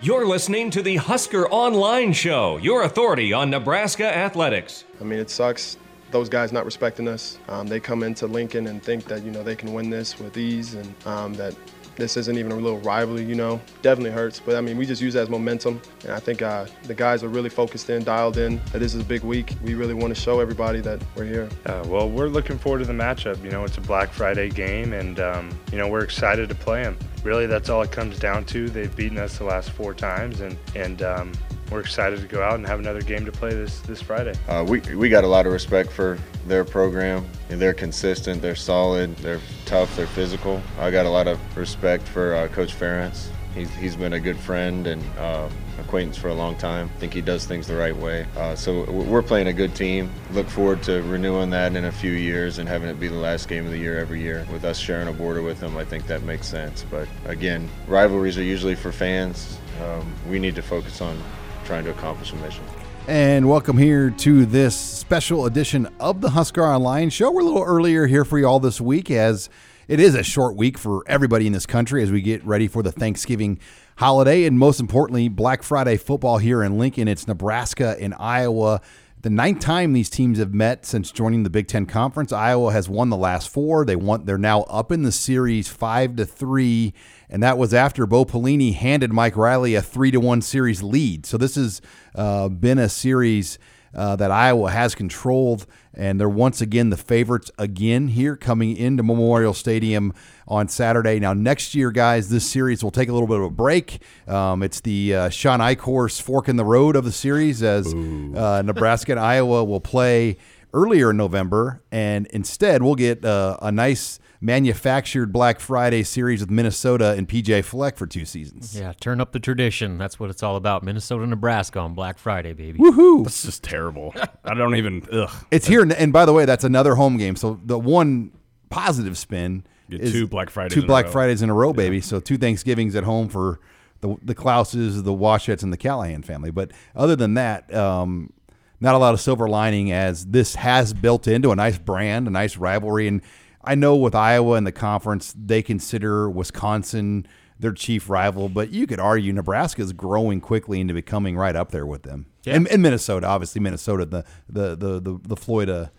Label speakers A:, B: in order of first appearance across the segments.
A: You're listening to the Husker Online Show, your authority on Nebraska athletics.
B: I mean, it sucks those guys not respecting us. Um, they come into Lincoln and think that you know they can win this with ease, and um, that this isn't even a little rivalry. You know, definitely hurts. But I mean, we just use that as momentum, and I think uh, the guys are really focused in, dialed in. That this is a big week. We really want to show everybody that we're here.
C: Uh, well, we're looking forward to the matchup. You know, it's a Black Friday game, and um, you know we're excited to play them. Really, that's all it comes down to. They've beaten us the last four times, and and um, we're excited to go out and have another game to play this this Friday.
D: Uh, we we got a lot of respect for their program. They're consistent. They're solid. They're tough. They're physical. I got a lot of respect for uh, Coach Ferentz. He's, he's been a good friend and uh, acquaintance for a long time. I think he does things the right way. Uh, so we're playing a good team. Look forward to renewing that in a few years and having it be the last game of the year every year. With us sharing a border with them, I think that makes sense. But again, rivalries are usually for fans. Um, we need to focus on trying to accomplish a mission.
E: And welcome here to this special edition of the Husker Online Show. We're a little earlier here for you all this week as it is a short week for everybody in this country as we get ready for the Thanksgiving holiday and most importantly, Black Friday football here in Lincoln. It's Nebraska and Iowa. The ninth time these teams have met since joining the Big Ten Conference. Iowa has won the last four. They want they're now up in the series five to three, and that was after Bo Pelini handed Mike Riley a three to one series lead. So this has uh, been a series uh, that Iowa has controlled, and they're once again the favorites again here coming into Memorial Stadium on Saturday. Now, next year, guys, this series will take a little bit of a break. Um, it's the uh, Shawn Eichorst fork in the road of the series as uh, Nebraska and Iowa will play earlier in November, and instead we'll get uh, a nice manufactured Black Friday series with Minnesota and PJ Fleck for two seasons.
F: Yeah, turn up the tradition. That's what it's all about. Minnesota, Nebraska on Black Friday, baby.
E: Woohoo!
G: That's just terrible. I don't even. Ugh.
E: It's here, and by the way, that's another home game. So the one positive spin
G: Get
E: is
G: two Black Fridays
E: two
G: in a
E: Black
G: row.
E: Fridays in a row, baby. So two Thanksgivings at home for the the Klauses, the Washuts, and the Callahan family. But other than that, um, not a lot of silver lining as this has built into a nice brand, a nice rivalry, and I know with Iowa and the conference, they consider Wisconsin their chief rival, but you could argue Nebraska is growing quickly into becoming right up there with them. And, and Minnesota, obviously Minnesota, the the the the, the Floyd of uh,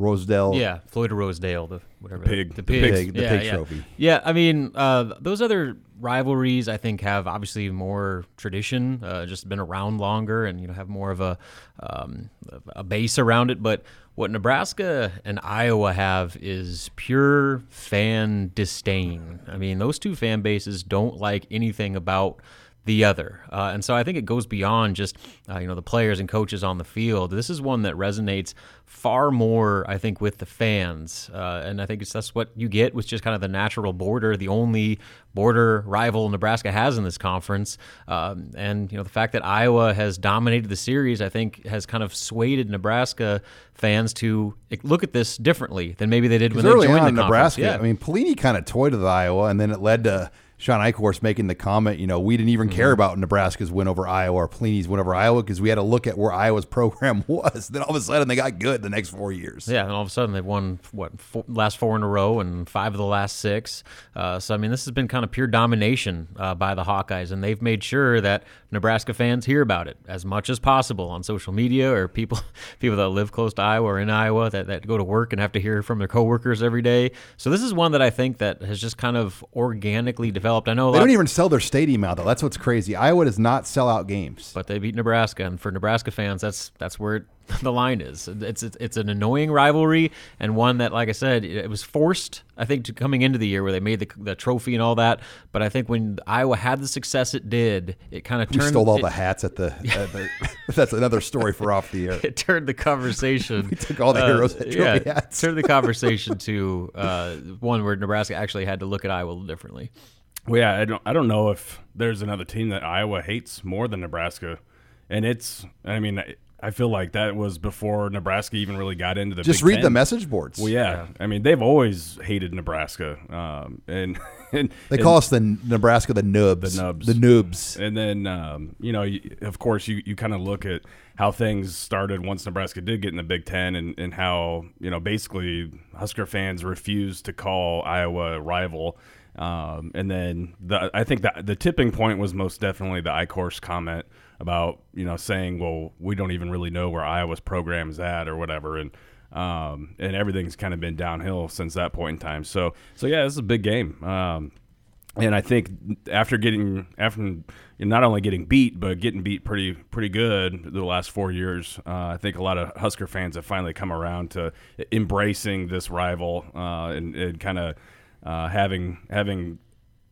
E: Rosedale.
F: Yeah, Floyd Rosedale, the whatever
G: pig.
F: the
G: The
F: pig,
E: pig- the
F: yeah,
E: pig
F: yeah.
E: trophy.
F: Yeah, I mean, uh, those other rivalries I think have obviously more tradition, uh, just been around longer, and you know have more of a um, a base around it. But what Nebraska and Iowa have is pure fan disdain. I mean, those two fan bases don't like anything about the other. Uh, and so I think it goes beyond just uh, you know the players and coaches on the field. This is one that resonates far more, I think, with the fans. Uh, and I think it's that's what you get with just kind of the natural border, the only border rival Nebraska has in this conference. Um, and you know the fact that Iowa has dominated the series, I think, has kind of swayed Nebraska fans to look at this differently than maybe they did when they joined
E: on
F: the conference.
E: Nebraska,
F: Yeah.
E: I mean, Pelini kind of toyed with Iowa, and then it led to Shawn Eichorst making the comment, you know, we didn't even
F: Mm-hmm.
E: care about Nebraska's win over Iowa or Pelini's win over Iowa because we had to look at where Iowa's program was. Then all of a sudden they got good the next four years.
F: Yeah, and all of a sudden they've won what four, last four in a row and five of the last six. Uh, so I mean, this has been kind of pure domination uh, by the Hawkeyes, and they've made sure that Nebraska fans hear about it as much as possible on social media or people people that live close to Iowa or in Iowa that, that go to work and have to hear from their coworkers every day. So this is one that I think that has just kind of organically developed. I know
E: They don't even sell their stadium out though. That's what's crazy. Iowa does not sell out games.
F: but they beat Nebraska, and for Nebraska fans, that's that's where it, the line is. It's, it's it's an annoying rivalry, and one that, like I said, it was forced. I think to coming into the year where they made the, the trophy and all that. But I think when Iowa had the success it did, it kind of
E: We
F: turned.
E: stole all
F: it,
E: the hats at the. At the that's another story for off the air.
F: It turned the conversation. we
E: took all the heroes at trophy hats.
F: Turned the conversation to uh, one where Nebraska actually had to look at Iowa differently.
G: Well, yeah, I don't. I don't know if there's another team that Iowa hates more than Nebraska, and it's. I mean, I feel like that was before Nebraska even really got into the.
E: Just
G: Big
E: read
G: Ten.
E: the message boards.
G: Well, yeah. I mean, they've always hated Nebraska, um, and, and
E: They
G: and-
E: call us the Nebraska the nubs.
G: the nubs,
E: The noobs.
G: and then um, you know, you, of course, you you kind of look at how things started once Nebraska did get in the Big Ten, and, and how you know basically Husker fans refused to call Iowa a rival. Um, and then the, I think that the tipping point was most definitely the Eichorst comment about you know saying, well, we don't even really know where Iowa's program is at or whatever, and um, and everything's kind of been downhill since that point in time. So so yeah, this is a big game. Um, and I think after getting after not only getting beat but getting beat pretty pretty good the last four years, uh, I think a lot of Husker fans have finally come around to embracing this rival uh, and, and kind of uh, having having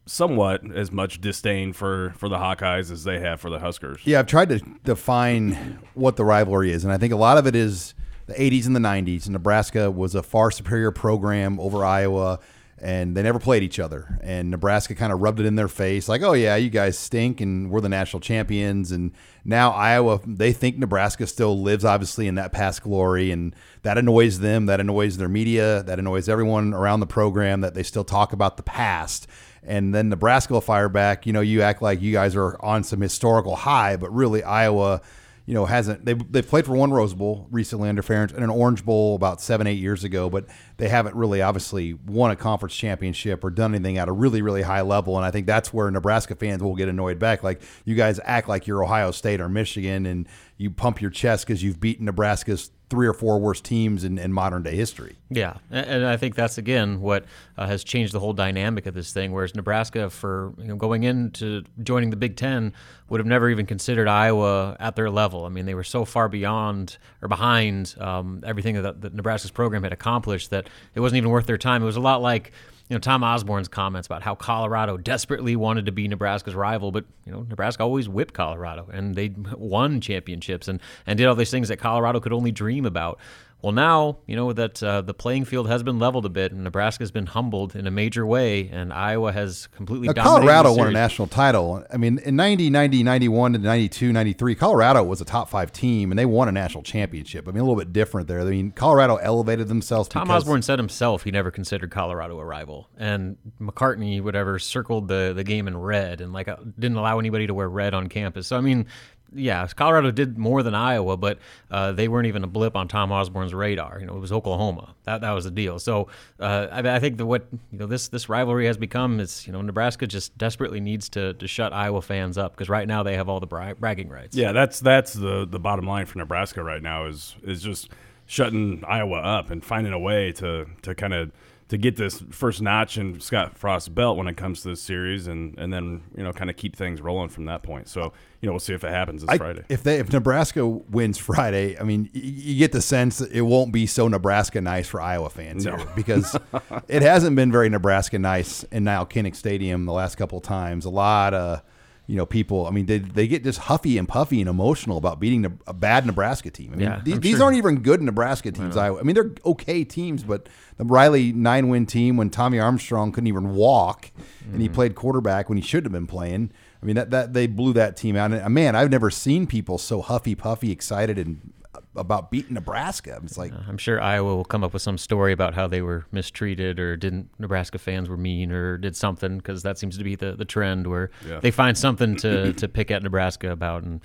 G: somewhat as much disdain for for the Hawkeyes as they have for the Huskers.
E: Yeah, I've tried to define what the rivalry is, and I think a lot of it is the 80s and the 90s. Nebraska was a far superior program over Iowa, and they never played each other. And Nebraska kind of rubbed it in their face, like, "Oh yeah, you guys stink, and we're the national champions." And now Iowa, they think Nebraska still lives, obviously, in that past glory, and that annoys them. That annoys their media. That annoys everyone around the program that they still talk about the past and then Nebraska will fire back. You know, you act like you guys are on some historical high, but really Iowa, you know, hasn't. They they played for one Rose Bowl recently under Ferentz and an Orange Bowl about seven eight years ago, but they haven't really obviously won a conference championship or done anything at a really really high level. And I think that's where Nebraska fans will get annoyed back. Like you guys act like you're Ohio State or Michigan, and you pump your chest because you've beaten Nebraska's three or four worst teams in, in modern day history.
F: Yeah, and I think that's again what uh, has changed the whole dynamic of this thing. Whereas Nebraska, for you know, going into joining the Big Ten, would have never even considered Iowa at their level. I mean, they were so far beyond or behind um, everything that, that Nebraska's program had accomplished that it wasn't even worth their time. It was a lot like you know Tom Osborne's comments about how Colorado desperately wanted to be Nebraska's rival, but you know Nebraska always whipped Colorado, and they won championships and and did all these things that Colorado could only dream about. Well, now you know that uh, the playing field has been leveled a bit, and Nebraska's been humbled in a major way, and Iowa has completely
E: Now,
F: dominated
E: Colorado
F: the
E: won a national title. I mean, in 90, 90, 91 to 92, 93, Colorado was a top five team, and they won a national championship. I mean, a little bit different there. I mean, Colorado elevated themselves.
F: Tom
E: because-
F: Osborne said himself he never considered Colorado a rival, and McCartney, whatever, circled the the game in red and like uh, didn't allow anybody to wear red on campus. So I mean, yeah, Colorado did more than Iowa, but uh, they weren't even a blip on Tom Osborne's radar. You know, it was Oklahoma. That that was the deal. So uh, I, I think that what you know this this rivalry has become is you know Nebraska just desperately needs to to shut Iowa fans up because right now they have all the bra- bragging rights.
G: Yeah, that's that's the the bottom line for Nebraska right now is is just shutting Iowa up and finding a way to to kind of to get this first notch in Scott Frost's belt when it comes to this series, and and then you know kind of keep things rolling from that point. So you know we'll see if it happens this
E: I-
G: Friday.
E: If they if Nebraska wins Friday, I mean, you get the sense that it won't be so Nebraska nice for Iowa fans
G: No.
E: here because it hasn't been very Nebraska nice in Nile Kinnick Stadium the last couple of times. A lot of you know people. I mean, they they get just huffy and puffy and emotional about beating a, a bad Nebraska team. I mean,
F: Yeah,
E: these, these
F: sure.
E: aren't even good Nebraska teams. Iowa. I mean, they're okay teams, but the Riley nine win team when Tommy Armstrong couldn't even walk and
F: Mm-hmm.
E: he played quarterback when he should have been playing. I mean that that they blew that team out. And uh, man, I've never seen people so huffy puffy excited and about beating Nebraska. It's like
F: I'm sure Iowa will come up with some story about how they were mistreated or didn't Nebraska fans were mean or did something because that seems to be the, the trend where
G: Yeah.
F: they find something to, to pick at Nebraska about and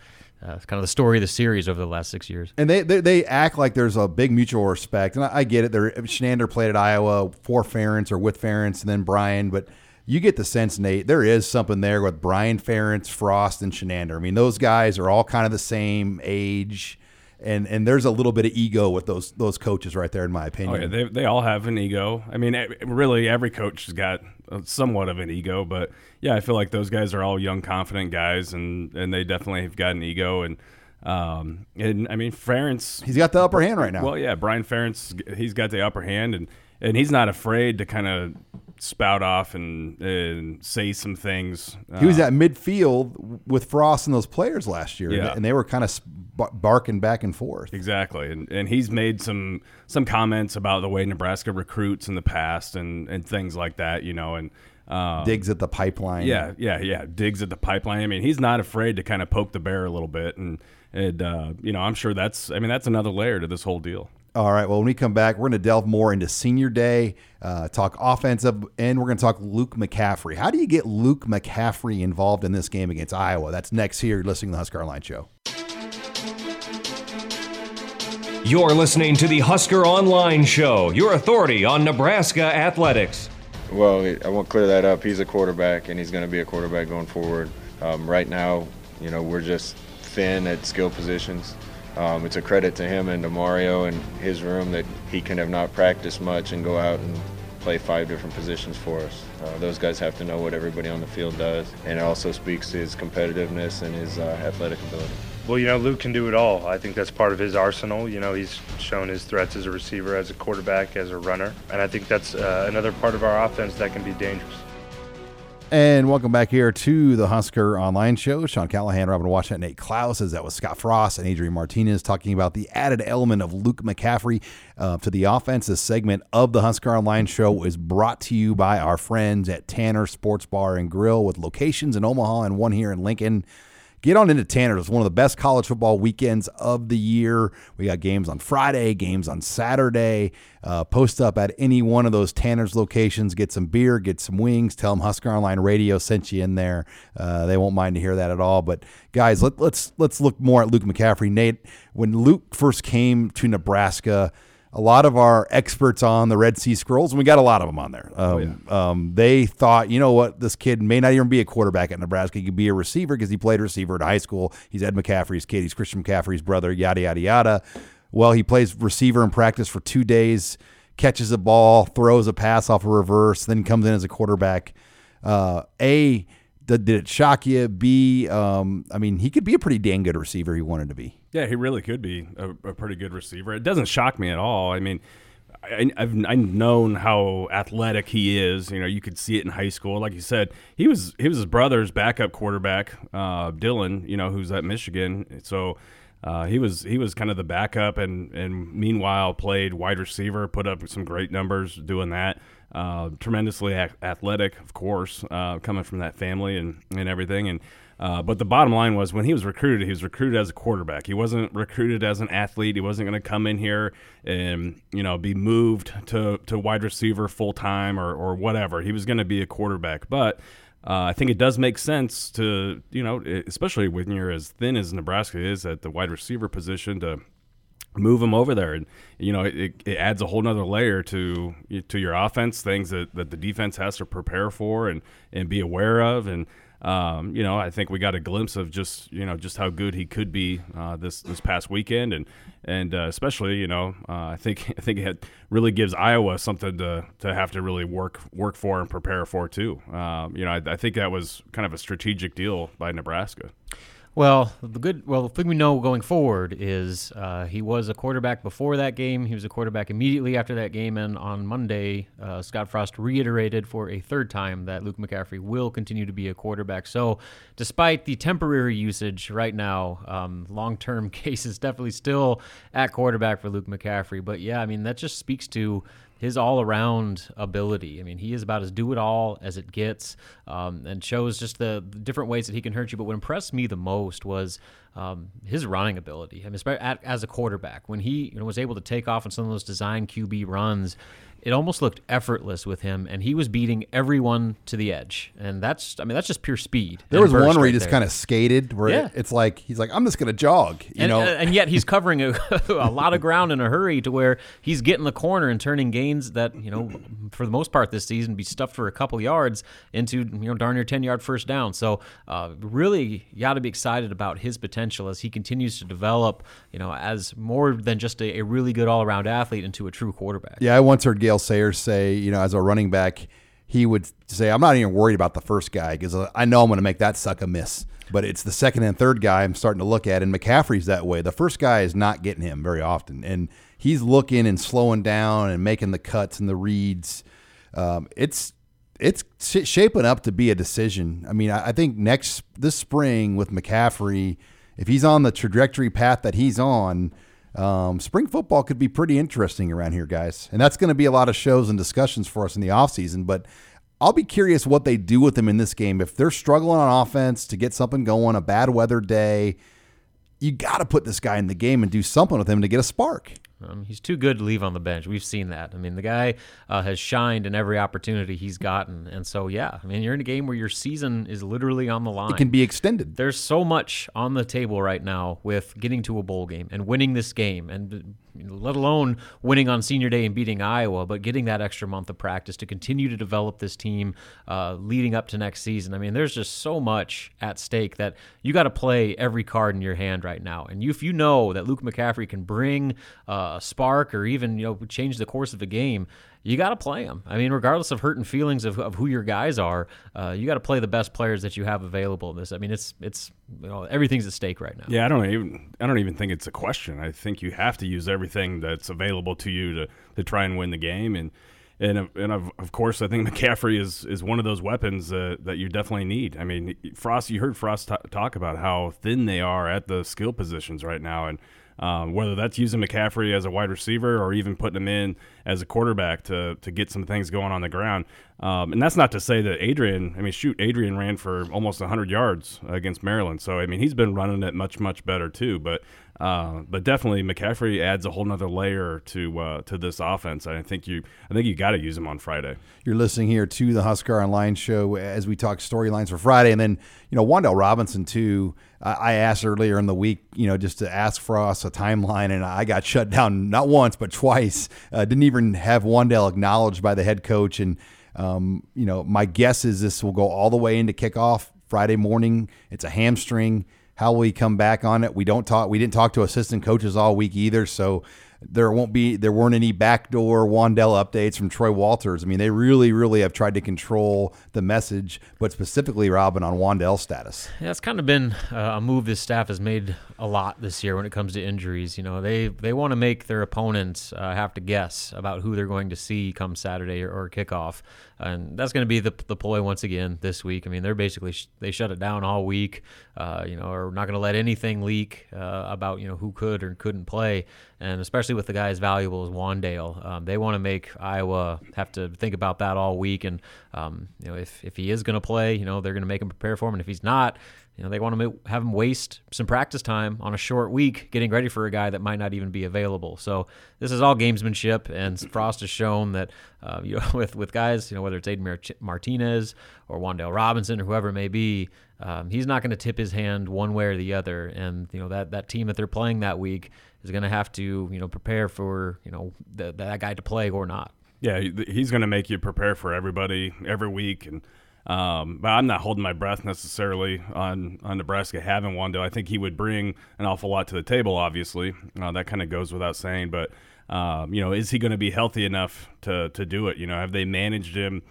F: uh, it's kind of the story of the series over the last six years.
E: and they, they they act like there's a big mutual respect, and I, I get it. They're Chinander played at Iowa for Ferentz or with Ferentz, and then Brian, but. You get the sense, Nate, there is something there with Brian Ferentz, Frost, and Chinander. I mean, those guys are all kind of the same age, and and there's a little bit of ego with those those coaches right there, in my opinion.
G: Oh yeah, they they all have an ego. I mean, really, every coach has got uh, somewhat of an ego, but yeah, I feel like those guys are all young, confident guys, and and they definitely have got an ego. And um, and I mean, Ferentz,
E: He's got the upper hand right now.
G: Well, yeah, Brian Ferentz, he's got the upper hand, and and he's not afraid to kind of spout off and and say some things.
E: He was
G: Uh,
E: at midfield with Frost and those players last year,
G: Yeah.
E: and they were kind of barking back and forth.
G: Exactly, and and he's made some some comments about the way Nebraska recruits in the past and and things like that, you know, and Um,
E: digs at the pipeline.
G: Yeah, yeah, yeah. Digs at the pipeline. I mean, he's not afraid to kind of poke the bear a little bit, and and uh, you know, I'm sure that's. I mean, that's another layer to this whole deal.
E: All right. Well, when we come back, we're going to delve more into senior day, uh, talk offensive, and we're going to talk Luke McCaffrey. How do you get Luke McCaffrey involved in this game against Iowa? That's next here. You're listening to the Husker Online Show.
A: You're listening to the Husker Online Show, your authority on Nebraska athletics.
D: Well, I won't clear that up. He's a quarterback, and he's going to be a quarterback going forward. Um, right now, you know, we're just thin at skill positions. Um, it's a credit to him and to Mario and his room that he can have not practiced much and go out and play five different positions for us. Uh, those guys have to know what everybody on the field does, and it also speaks to his competitiveness and his uh, athletic ability.
C: Well, you know, Luke can do it all. I think that's part of his arsenal. You know, he's shown his threats as a receiver, as a quarterback, as a runner, and I think that's uh, another part of our offense that can be dangerous.
E: And welcome back here to the Husker Online Show. Sean Callahan, Robin Washington, Nate Klaus is that was Scott Frost and Adrian Martinez talking about the added element of Luke McCaffrey uh, to the offense. This segment of the Husker Online Show is brought to you by our friends at Tanner Sports Bar and Grill with locations in Omaha and one here in Lincoln get on into Tanner. It's one of the best college football weekends of the year. We got games on Friday, games on Saturday. Uh, post up at any one of those Tanner's locations, get some beer, get some wings. Tell them Husker Online Radio sent you in there. Uh, they won't mind to hear that at all. But guys, let, let's let's look more at Luke McCaffrey. Nate, when Luke first came to Nebraska a lot of our experts on the Red Sea Scrolls, and we got a lot of them on there. Um, oh, yeah. um, they thought, you know what, this kid may not even be a quarterback at Nebraska. He could be a receiver because he played receiver at high school. He's Ed McCaffrey's kid. He's Christian McCaffrey's brother. Yada yada yada. Well, he plays receiver in practice for two days, catches a ball, throws a pass off a reverse, then comes in as a quarterback. Uh, a did, it shock you? B, um, I mean, he could be a pretty dang good receiver. He wanted to be.
G: Yeah, he really could be a, a pretty good receiver. It doesn't shock me at all. I mean, I, have I've known how athletic he is. You know, you could see it in high school. Like you said, he was he was his brother's backup quarterback, uh, Dylan. You know, who's at Michigan. So uh, he was he was kind of the backup, and and meanwhile played wide receiver, put up some great numbers doing that. Uh, tremendously a- athletic, of course, uh, coming from that family and, and everything. And uh, but the bottom line was when he was recruited, he was recruited as a quarterback. He wasn't recruited as an athlete. He wasn't going to come in here and you know be moved to to wide receiver full time or or whatever. He was going to be a quarterback, but. Uh, I think it does make sense to, you know, especially when you're as thin as Nebraska is at the wide receiver position, to move him over there. And you know it, it adds a whole nother layer to to your offense things that, that the defense has to prepare for and and be aware of. And um, you know I think we got a glimpse of just you know just how good he could be uh, this this past weekend and and uh, especially you know uh, I think I think it really gives Iowa something to to have to really work work for and prepare for too um, you know I, I think that was kind of a strategic deal by Nebraska.
F: Well, the good. Well, the thing we know going forward is uh, he was a quarterback before that game. He was a quarterback immediately after that game, and on Monday, uh, Scott Frost reiterated for a third time that Luke McCaffrey will continue to be a quarterback. So, despite the temporary usage right now, um, long-term case is definitely still at quarterback for Luke McCaffrey. But yeah, I mean that just speaks to his all around ability. I mean, he is about as do it all as it gets um, and shows just the, the, different ways that he can hurt you. But what impressed me the most was um, his running ability. I mean, as a quarterback, when he you know, was able to take off on some of those design QB runs it almost looked effortless with him, and he was beating everyone to the edge. And that's, I mean, that's just pure speed.
E: There was one where right he just kind of skated, where yeah. it's like he's like, I'm just going to jog, you
F: and,
E: know.
F: and yet he's covering a, a lot of ground in a hurry to where he's getting the corner and turning gains that you know, for the most part this season, be stuffed for a couple yards into you know darn near ten yard first down. So uh, really, you got to be excited about his potential as he continues to develop. You know, as more than just a, a really good all around athlete into a true quarterback.
E: Yeah, I once heard Gale Gale Sayers say, you know, as a running back, he would say, I'm not even worried about the first guy because I know I'm going to make that suck a miss. But it's the second and third guy I'm starting to look at, and McCaffrey's that way. The first guy is not getting him very often, and he's looking and slowing down and making the cuts and the reads. Um, it's it's shaping up to be a decision. I mean, I think next this spring with McCaffrey, if he's on the trajectory path that he's on, um, spring football could be pretty interesting around here, guys. And that's going to be a lot of shows and discussions for us in the offseason. But I'll be curious what they do with him in this game. If they're struggling on offense to get something going, a bad weather day, you got to put this guy in the game and do something with him to get a spark.
F: Um, he's too good to leave on the bench. We've seen that. I mean, the guy uh, has shined in every opportunity he's gotten, and so yeah. I mean, you're in a game where your season is literally on the line.
E: It can be extended.
F: There's so much on the table right now with getting to a bowl game and winning this game, and let alone winning on senior day and beating Iowa, but getting that extra month of practice to continue to develop this team uh, leading up to next season. I mean, there's just so much at stake that you got to play every card in your hand right now. And you, if you know that Luke McCaffrey can bring uh, a spark or even you know change the course of a game, you got to play them. I mean, regardless of hurting feelings of, of who your guys are, uh, you got to play the best players that you have available in this. I mean, it's it's you know everything's at stake right now.
G: Yeah, I don't even I don't even think it's a question. I think you have to use everything that's available to you to to try and win the game and. And, and of, of course, I think McCaffrey is, is one of those weapons uh, that you definitely need. I mean, Frost, you heard Frost t- talk about how thin they are at the skill positions right now, and um, whether that's using McCaffrey as a wide receiver or even putting him in as a quarterback to, to get some things going on the ground. Um, and that's not to say that Adrian, I mean, shoot, Adrian ran for almost 100 yards against Maryland. So, I mean, he's been running it much, much better too. But uh, but definitely McCaffrey adds a whole nother layer to uh, to this offense. I think you I think you got to use him on Friday.
E: You're listening here to the Husker Online show as we talk storylines for Friday, and then you know Wan'Dale Robinson too. I asked earlier in the week, you know, just to ask Frost a timeline, and I got shut down not once but twice. Uh, didn't even have Wan'Dale acknowledged by the head coach, and um, you know, my guess is this will go all the way into kickoff Friday morning. It's a hamstring. How will he come back on it? We don't talk. We didn't talk to assistant coaches all week either, so there won't be there weren't any backdoor Wan'Dale updates from Troy Walters. I mean, they really, really have tried to control the message, but specifically Robin on Wan'Dale's status.
F: Yeah, it's kind of been a move this staff has made a lot this year when it comes to injuries. You know, they they want to make their opponents uh, have to guess about who they're going to see come Saturday or, or kickoff, and that's going to be the the ploy once again this week. I mean, they're basically sh- they shut it down all week. Uh, you know, are not going to let anything leak uh, about you know who could or couldn't play, and especially with the guy as valuable as Wan'Dale, um, they want to make Iowa have to think about that all week. And um, you know, if if he is going to play, you know, they're going to make him prepare for him, and if he's not, you know, they want to have him waste some practice time on a short week getting ready for a guy that might not even be available. So this is all gamesmanship, and Frost has shown that uh, you know with with guys, you know, whether it's Aiden Martinez or Wan'Dale Robinson or whoever it may be, um, he's not going to tip his hand one way or the other. And you know that that team that they're playing that week is going to have to you know prepare for you know that guy to play or not.
G: Yeah, he's going to make you prepare for everybody every week and um, but I'm not holding my breath necessarily on, on Nebraska having Wando. I think he would bring an awful lot to the table, obviously. Uh, that kind of goes without saying. But, um, you know, is he going to be healthy enough to, to do it? You know, have they managed him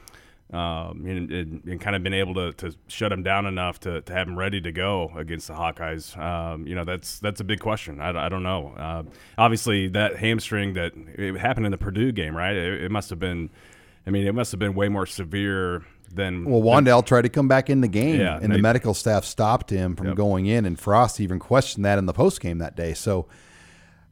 G: um, and, and, and, kind of been able to, to shut him down enough to, to have him ready to go against the Hawkeyes? Um, you know, that's that's a big question. I, I don't know. Uh, obviously, that hamstring that it happened in the Purdue game, right? It, it must have been. I mean, it must have been way more severe than.
E: well, Wan'Dale tried to come back in the game, yeah, and they, the medical staff stopped him from yep. going in. And Frost even questioned that in the post game that day. So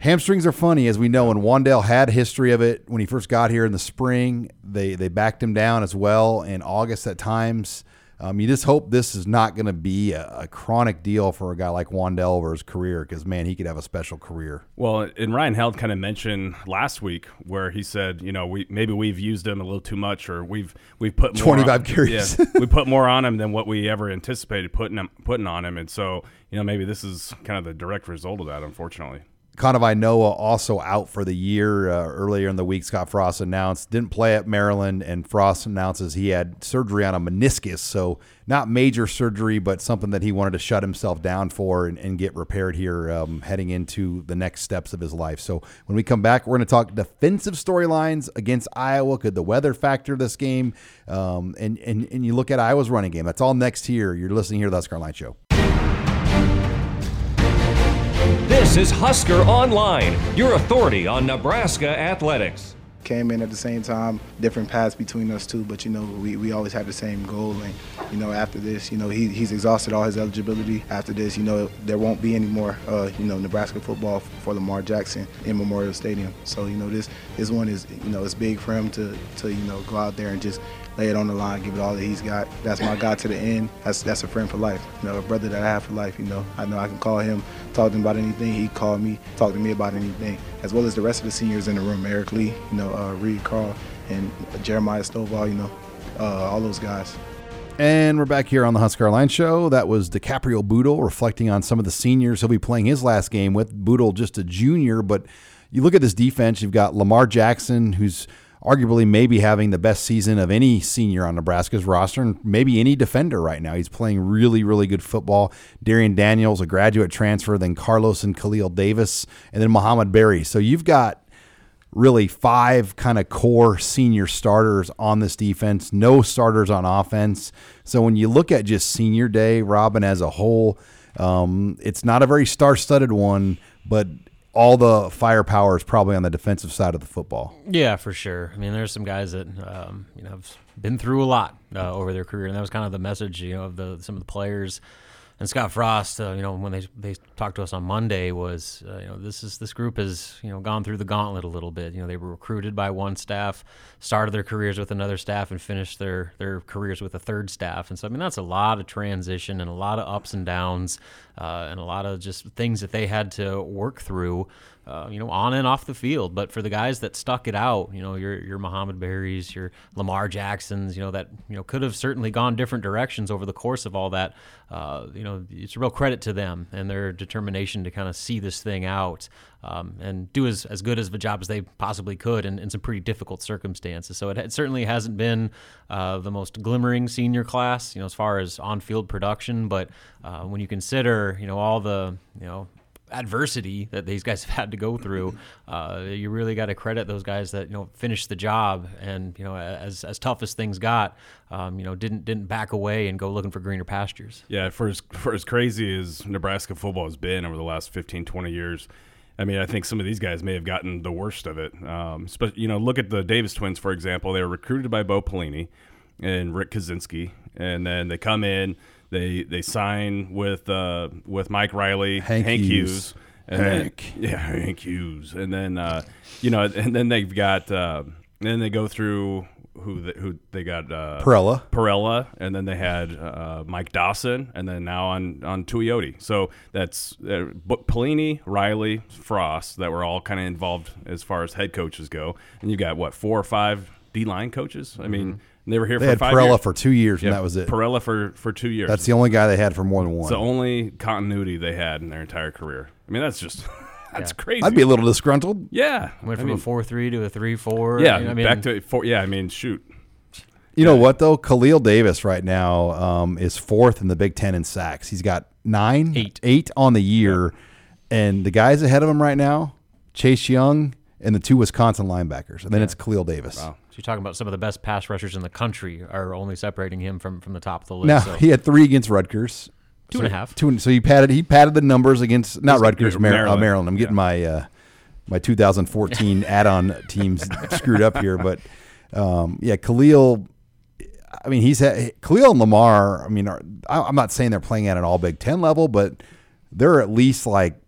E: hamstrings are funny, as we know. And Wan'Dale had a history of it when he first got here in the spring. They they backed him down as well in August at times. Um, you just hope this is not going to be a, a, chronic deal for a guy like Wan'Dale over his career because, man, he could have a special career.
G: Well, and Ryan Held kind of mentioned last week where he said, you know, we maybe we've used him a little too much or we've we've put more
E: 25 on, carries.
G: Yeah, we put more on him than what we ever anticipated putting him, putting on him. And so, you know, maybe this is kind of the direct result of that, unfortunately.
E: Kanawai Noa also out for the year. Uh, earlier in the week, Scott Frost announced didn't play at Maryland, and Frost announces he had surgery on a meniscus. So not major surgery, but something that he wanted to shut himself down for and, and get repaired here, um, heading into the next steps of his life. So when we come back, we're going to talk defensive storylines against Iowa. Could the weather factor this game? Um, and and and you look at Iowa's running game. That's all next here. You're listening here to the Husker Line Show.
A: This is Husker Online, your authority on Nebraska athletics.
H: Came in at the same time, different paths between us two, but you know, we, we always had the same goal. And, you know, after this, you know, he, he's exhausted all his eligibility. After this, you know, there won't be any more, uh, you know, Nebraska football for Lamar Jackson in Memorial Stadium. So, you know, this this one is, you know, it's big for him to, to you know, go out there and just lay it on the line, give it all that he's got. That's my guy to the end. That's that's a friend for life. You know, a brother that I have for life. You know, I know I can call him, talk to him about anything. He call me, talk to me about anything, as well as the rest of the seniors in the room. Eric Lee, you know, uh, Reed Carl, and Jeremiah Stovall. You know, uh, all those guys.
E: And we're back here on the Husker Line Show. That was DiCaprio Bootle reflecting on some of the seniors he'll be playing his last game with. Bootle, just a junior, but you look at this defense, you've got Lamar Jackson, who's arguably maybe having the best season of any senior on Nebraska's roster and maybe any defender right now. He's playing really, really good football. Darrion Daniels, a graduate transfer, then Carlos and Khalil Davis, and then Mohamed Barry. So you've got really five kind of core senior starters on this defense, no starters on offense. So when you look at just senior day, Robin, as a whole, um, it's not a very star studded one, but all the firepower is probably on the defensive side of the football.
F: Yeah, for sure. I mean, there's some guys that um, you know have been through a lot uh, over their career, and that was kind of the message, you know, of the some of the players and Scott Frost, uh, you know, when they they talked to us on Monday, was uh, you know this is this group has you know gone through the gauntlet a little bit. You know, they were recruited by one staff, started their careers with another staff, and finished their their careers with a third staff. And so, I mean, that's a lot of transition and a lot of ups and downs, uh, and a lot of just things that they had to work through uh, you know, on and off the field. But for the guys that stuck it out, you know, your your Mohamed Barrys, your Lamar Jacksons, you know, that you know could have certainly gone different directions over the course of all that. Uh, you know, it's a real credit to them and their determination to kind of see this thing out um, and do as, as good as a job as they possibly could in, in some pretty difficult circumstances. So it, it certainly hasn't been uh, the most glimmering senior class, you know, as far as on-field production. But uh, when you consider, you know, all the, you know, adversity that these guys have had to go through, uh, you really got to credit those guys that you know finished the job and you know as as tough as things got, um, you know didn't didn't back away and go looking for greener pastures.
G: Yeah, for as for as crazy as Nebraska football has been over the last 15, 20 years. I mean, I think some of these guys may have gotten the worst of it. Um, you know, look at the Davis twins, for example. They were recruited by Bo Pelini and Rick Kaczenski, and then they come in they they sign with uh, with Mike Riley,
E: Hank,
G: Hank
E: Hughes.
G: Hughes, and
E: Hank.
G: Then, yeah, Hank Hughes, and then uh, you know, and then they've got uh, then they go through who they, who they got uh,
E: Parrella.
G: Parrella, and then they had uh, Mike Dawson, and then now on on Tuioti. So that's uh, Pelini, Riley, Frost that were all kind of involved as far as head coaches go, and you got what four or five D line coaches. I mean, They were here
E: They
G: for
E: had
G: five
E: Parrella
G: years.
E: for two years, and
G: Yeah,
E: that was it.
G: Parrella for for two years.
E: That's the only guy they had for more than one.
G: It's the only continuity they had in their entire career. I mean, that's just that's crazy.
E: I'd be a little disgruntled.
G: yeah.
F: Went
G: I
F: from
G: mean,
F: a four three to a three four.
G: yeah,
F: I mean,
G: back to four. Yeah, I mean, shoot.
E: You know what though? Khalil Davis right now um, is fourth in the Big Ten in sacks. He's got nine,
F: Eight.
E: eight on the year, and the guys ahead of him right now, Chase Young and the two Wisconsin linebackers, and then it's Khalil Davis.
F: So you're talking about some of the best pass rushers in the country are only separating him from, from the top of the list.
E: Now
F: so
E: he had three against Rutgers,
F: two and a half.
E: two, so he padded he padded the numbers against not
G: He's-
E: Rutgers, Mar-
G: Maryland.
E: Uh, Maryland. I'm getting my uh, my 2014 add-on teams screwed up here, but um, yeah, Khalil. I mean, he's had, Khalil and Lamar. I mean, are, I- I'm not saying they're playing at an All Big Ten level, but they're at least like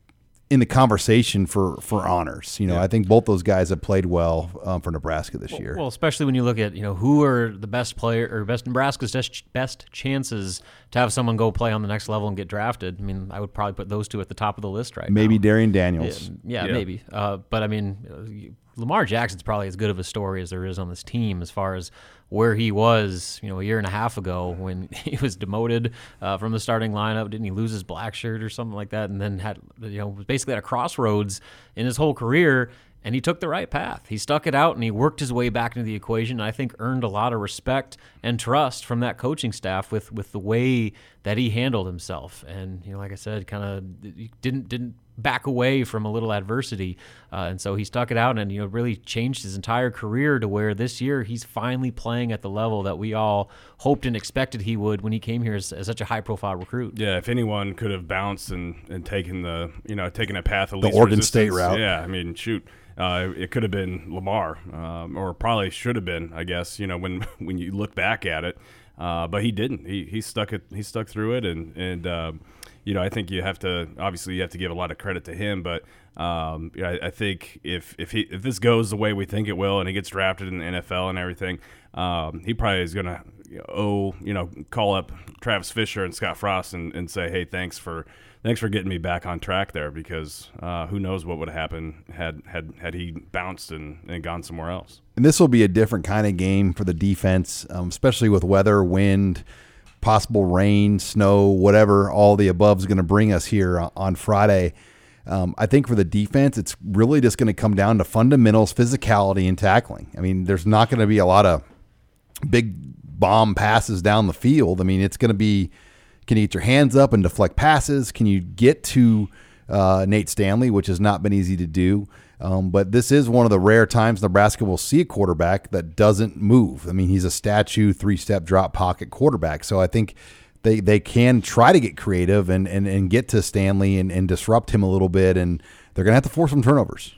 E: in the conversation for for honors. You know, I think both those guys have played well um, for Nebraska this year.
F: Well, especially when you look at you know who are the best player or best Nebraska's best, best chances to have someone go play on the next level and get drafted. I mean, I would probably put those two at the top of the list right
E: Maybe
F: now.
E: Maybe Darrion Daniels.
F: Yeah,
G: Yeah.
F: maybe. Uh, but I mean, uh, Lamar Jackson's probably as good of a story as there is on this team as far as where he was, you know, a year and a half ago when he was demoted uh, from the starting lineup. Didn't he lose his black shirt or something like that? And then had, you know, was basically at a crossroads in his whole career. And he took the right path. He stuck it out and he worked his way back into the equation. And I think earned a lot of respect and trust from that coaching staff with with the way that he handled himself. And you know, like I said, kind of didn't didn't back away from a little adversity, uh, and so he stuck it out and you know really changed his entire career to where this year he's finally playing at the level that we all hoped and expected he would when he came here as, as such a high profile recruit.
G: Yeah, if anyone could have bounced and, and taken the you know taken a path of
E: The
G: least
E: Oregon State
G: resistance,
E: route.
G: Yeah, I mean, shoot, uh, it could have been Lamar, um, or probably should have been. I guess you know when when you look back at it, uh, but he didn't. He he stuck it. He stuck through it, and and uh, you know I think you have to obviously you have to give a lot of credit to him, but um, you know, I, I, think if if he if this goes the way we think it will, and he gets drafted in the NFL and everything, um, he probably is going to owe you know call up Travis Fisher and Scott Frost and, and say, hey, thanks for thanks for getting me back on track there because uh, who knows what would have happened had had had he bounced and, and gone somewhere else.
E: And this will be a different kind of game for the defense, um, especially with weather, wind, possible rain, snow, whatever all the above is going to bring us here on Friday. Um, I think for the defense, it's really just going to come down to fundamentals, physicality, and tackling. I mean, there's not going to be a lot of big bomb passes down the field. I mean, it's going to be can you get your hands up and deflect passes? Can you get to uh, Nate Stanley, which has not been easy to do? Um, but this is one of the rare times Nebraska will see a quarterback that doesn't move. I mean, he's a statue, three step drop pocket quarterback. So I think they, they can try to get creative and, and, and get to Stanley and, and disrupt him a little bit. And they're going to have to force some turnovers.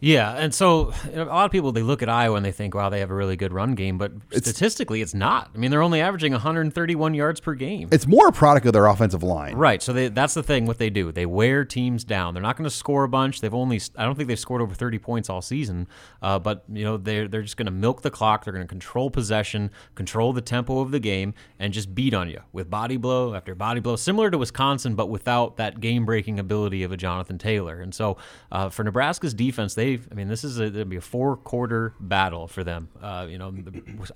F: Yeah, and so a lot of people they look at Iowa and they think, "Wow, they have a really good run game," but it's, statistically, it's not. I mean, they're only averaging 131 yards per game.
E: It's more a product of their offensive line,
F: right? So they, that's the thing. What they do, they wear teams down. They're not going to score a bunch. They've only, I don't think they've scored over 30 points all season. Uh, but you know, they're they're just going to milk the clock. They're going to control possession, control the tempo of the game, and just beat on you with body blow after body blow, similar to Wisconsin, but without that game-breaking ability of a Jonathan Taylor. And so uh, for Nebraska's defense, they, I mean, this is a be a four quarter battle for them. Uh, you know,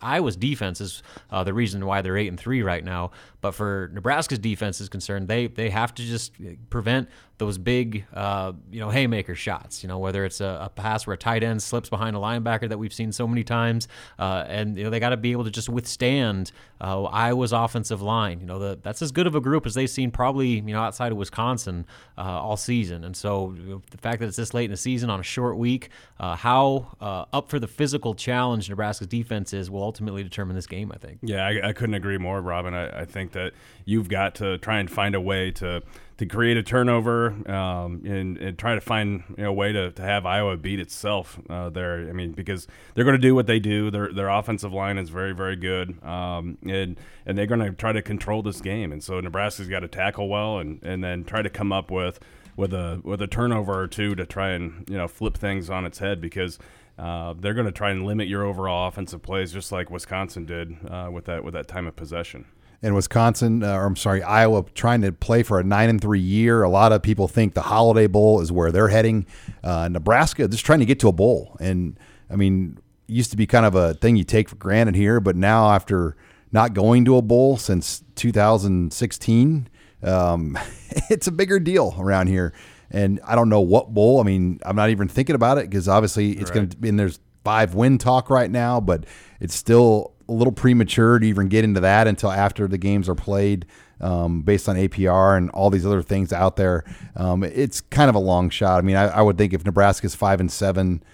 F: Iowa's defense is uh, the reason why they're eight and three right now. But for Nebraska's defense is concerned, they they have to just prevent those big, uh, you know, haymaker shots. You know, whether it's a, a, pass where a tight end slips behind a linebacker that we've seen so many times, uh, and you know they got to be able to just withstand uh, Iowa's offensive line. You know, the, that's as good of a group as they've seen probably you know outside of Wisconsin uh, all season. And so you know, the fact that it's this late in the season on a short week, uh, how uh, up for the physical challenge Nebraska's defense is will ultimately determine this game. I think.
G: Yeah, I, I couldn't agree more, Robin. I, I think that you've got to try and find a way to to create a turnover um, and, and, try to find you know, a way to, to have Iowa beat itself uh, there. I mean, because they're going to do what they do. Their their offensive line is very very good, um, and and they're going to try to control this game. And so Nebraska's got to tackle well and, and then try to come up with with a with a turnover or two to try and you know flip things on its head because. Uh, they're going to try and limit your overall offensive plays, just like Wisconsin did uh, with that with that time of possession
E: in Wisconsin, uh, or I'm sorry, Iowa, trying to play for a nine and three year. A lot of people think the Holiday Bowl is where they're heading. Uh, Nebraska just trying to get to a bowl, and I mean, used to be kind of a thing you take for granted here, but now after not going to a bowl since 2016, um, it's a bigger deal around here. And I don't know what bowl. I mean, I'm not even thinking about it because obviously it's right. going to be. And there's five win talk right now, but it's still a little premature to even get into that until after the games are played. Um, based on APR and all these other things out there, um, it's kind of a long shot. I mean, I, I, would think if Nebraska's five and seven,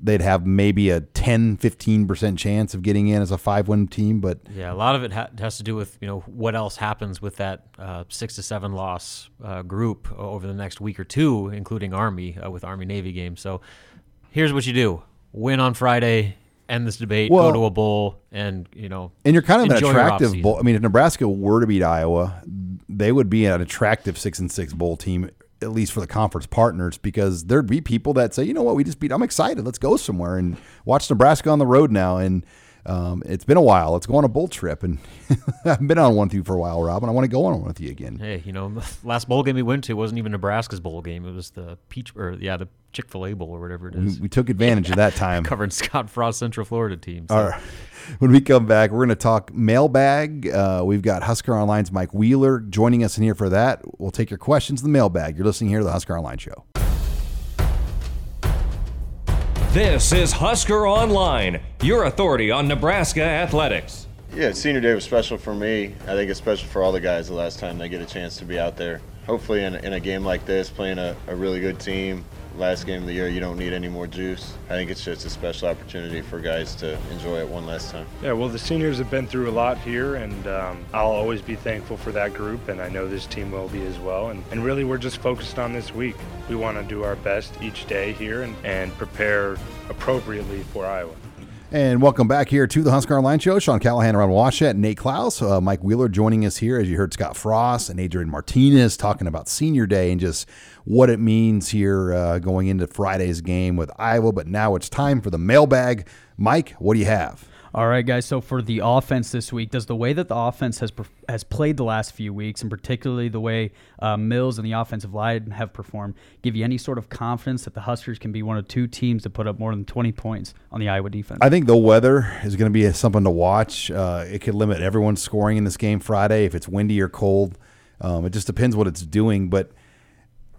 E: they'd have maybe a 10, 15% chance of getting in as a five win team. But
F: yeah, a lot of it ha- has to do with, you know, what else happens with that uh, six to seven loss uh, group over the next week or two, including Army uh, with Army Navy games. So here's what you do win on Friday, end this debate, well, go to a bowl, and you know,
E: and you're kind of an attractive bowl. I mean, if Nebraska were to beat Iowa, they would be an attractive six and six bowl team, at least for the conference partners, because there'd be people that say, you know what, we just beat. I'm excited. Let's go somewhere and watch Nebraska on the road now. And um, it's been a while. Let's go on a bowl trip, and I've been on one with you for a while, Rob, and I want to go on one with you again.
F: Hey, you know, last bowl game we went to wasn't even Nebraska's bowl game. It was the Peach, or yeah, the Chick Fil A Bowl or whatever it is.
E: We, we took advantage of that time,
F: covering Scott Frost Central Florida teams.
E: So. All right. When we come back, we're going to talk mailbag. Uh, we've got Husker Online's Mike Wheeler joining us in here for that. We'll take your questions in the mailbag. You're listening here to the Husker Online Show.
A: This is Husker Online, your authority on Nebraska athletics.
D: Yeah, senior day was special for me. I think it's special for all the guys the last time they get a chance to be out there. Hopefully, in, in a game like this, playing a, a really good team, last game of the year, you don't need any more juice. I think it's just a special opportunity for guys to enjoy it one last time.
C: Yeah, well, the seniors have been through a lot here, and um, I'll always be thankful for that group, and I know this team will be as well. And, and really, we're just focused on this week. We want to do our best each day here and, and prepare appropriately for Iowa.
E: And welcome back here to the Husker Online Show. Sean Callahan Robin Washut, Nate Klaus, uh, Mike Wheeler joining us here. As you heard, Scott Frost and Adrian Martinez talking about Senior Day and just what it means here uh, going into Friday's game with Iowa. But now it's time for the mailbag. Mike, what do you have?
I: All right, guys. So for the offense this week, does the way that the offense has has played the last few weeks, and particularly the way uh, Mills and the offensive line have performed, give you any sort of confidence that the Huskers can be one of two teams to put up more than 20 points on the Iowa defense?
E: I think the weather is going to be something to watch. Uh, it could limit everyone's scoring in this game Friday if it's windy or cold. Um, it just depends what it's doing, but.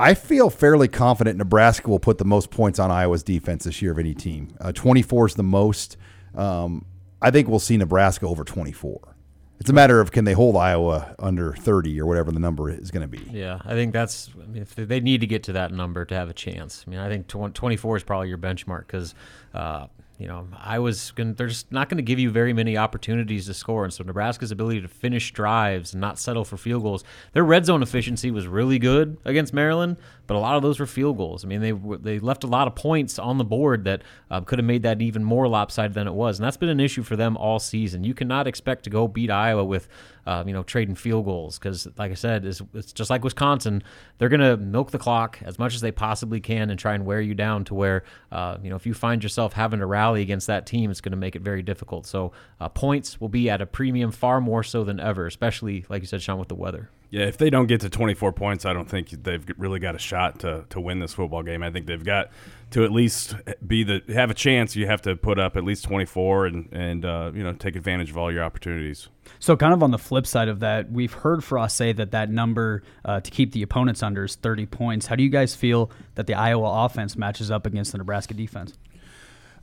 E: I feel fairly confident Nebraska will put the most points on Iowa's defense this year of any team. Uh, 24 is the most. Um, I think we'll see Nebraska over 24. It's a matter of can they hold Iowa under 30 or whatever the number is going to be.
F: Yeah, I think that's I mean, if they need to get to that number to have a chance. I mean, I think 24 is probably your benchmark because uh, you know, I was going. They're just not going to give you very many opportunities to score, and so Nebraska's ability to finish drives and not settle for field goals. Their red zone efficiency was really good against Maryland, but a lot of those were field goals. I mean, they they left a lot of points on the board that uh, could have made that even more lopsided than it was, and that's been an issue for them all season. You cannot expect to go beat Iowa with uh, you know, trading field goals because, like I said, it's, it's just like Wisconsin. They're going to milk the clock as much as they possibly can and try and wear you down to where, uh, you know, if you find yourself having to rally against that team, it's going to make it very difficult. So uh, points will be at a premium far more so than ever, especially, like you said, Sean, with the weather.
G: Yeah, if they don't get to 24 points, I don't think they've really got a shot to, to win this football game. I think they've got to at least be the have a chance. You have to put up at least 24 and and uh, you know take advantage of all your opportunities.
I: So, kind of on the flip side of that, we've heard Frost say that that number uh, to keep the opponents under is 30 points. How do you guys feel that the Iowa offense matches up against the Nebraska defense?